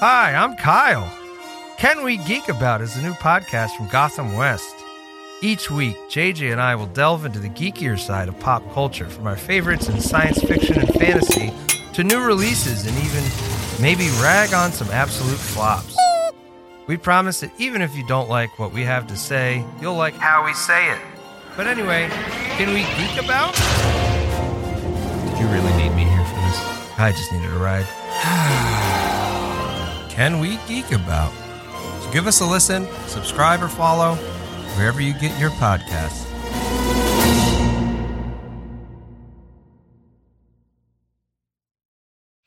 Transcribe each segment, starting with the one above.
Hi, I'm Kyle. Can We Geek About is a new podcast from Gotham West. Each week, JJ and I will delve into the geekier side of pop culture from our favorites in science fiction and fantasy to new releases and even maybe rag on some absolute flops. We promise that even if you don't like what we have to say, you'll like how we say it. But anyway, can we geek about? Did you really need me here for this? I just needed a ride. can we geek about? So give us a listen, subscribe or follow wherever you get your podcasts.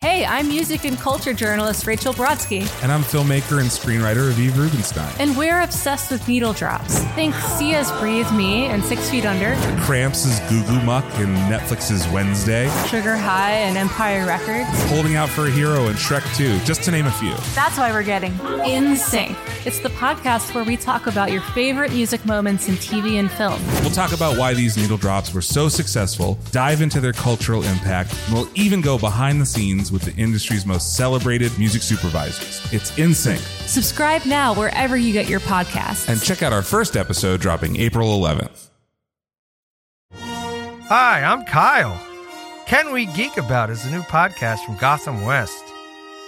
Hey, I'm music and culture journalist Rachel Brodsky, And I'm filmmaker and screenwriter Aviv Rubenstein. and we're obsessed with needle drops. Think Sia's Breathe Me and Six Feet Under, Cramps' Goo Goo Muck and Netflix's Wednesday. Sugar High and Empire Records. Holding Out for a Hero and Shrek 2, just to name a few. That's why we're getting In Sync. It's the podcast where we talk about your favorite music moments in TV and film. We'll talk about why these needle drops were so successful, dive into their cultural impact, and we'll even go behind the scenes with the industry's most celebrated music supervisors. It's In Sync. Subscribe now wherever you get your podcasts. And check out our first episode dropping April 11th. Hi, I'm Kyle. Can We Geek About is a new podcast from Gotham West.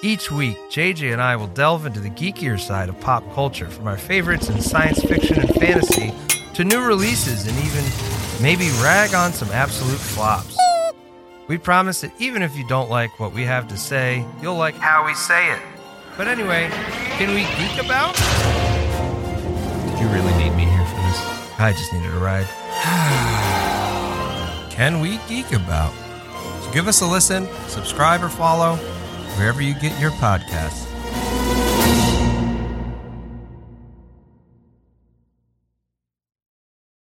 Each week, JJ and I will delve into the geekier side of pop culture from our favorites in science fiction and fantasy to new releases and even maybe rag on some absolute flops. We promise that even if you don't like what we have to say, you'll like how we say it. But anyway, can we geek about? Did you really need me here for this? I just needed a ride. Can we geek about? So give us a listen, subscribe or follow wherever you get your podcasts.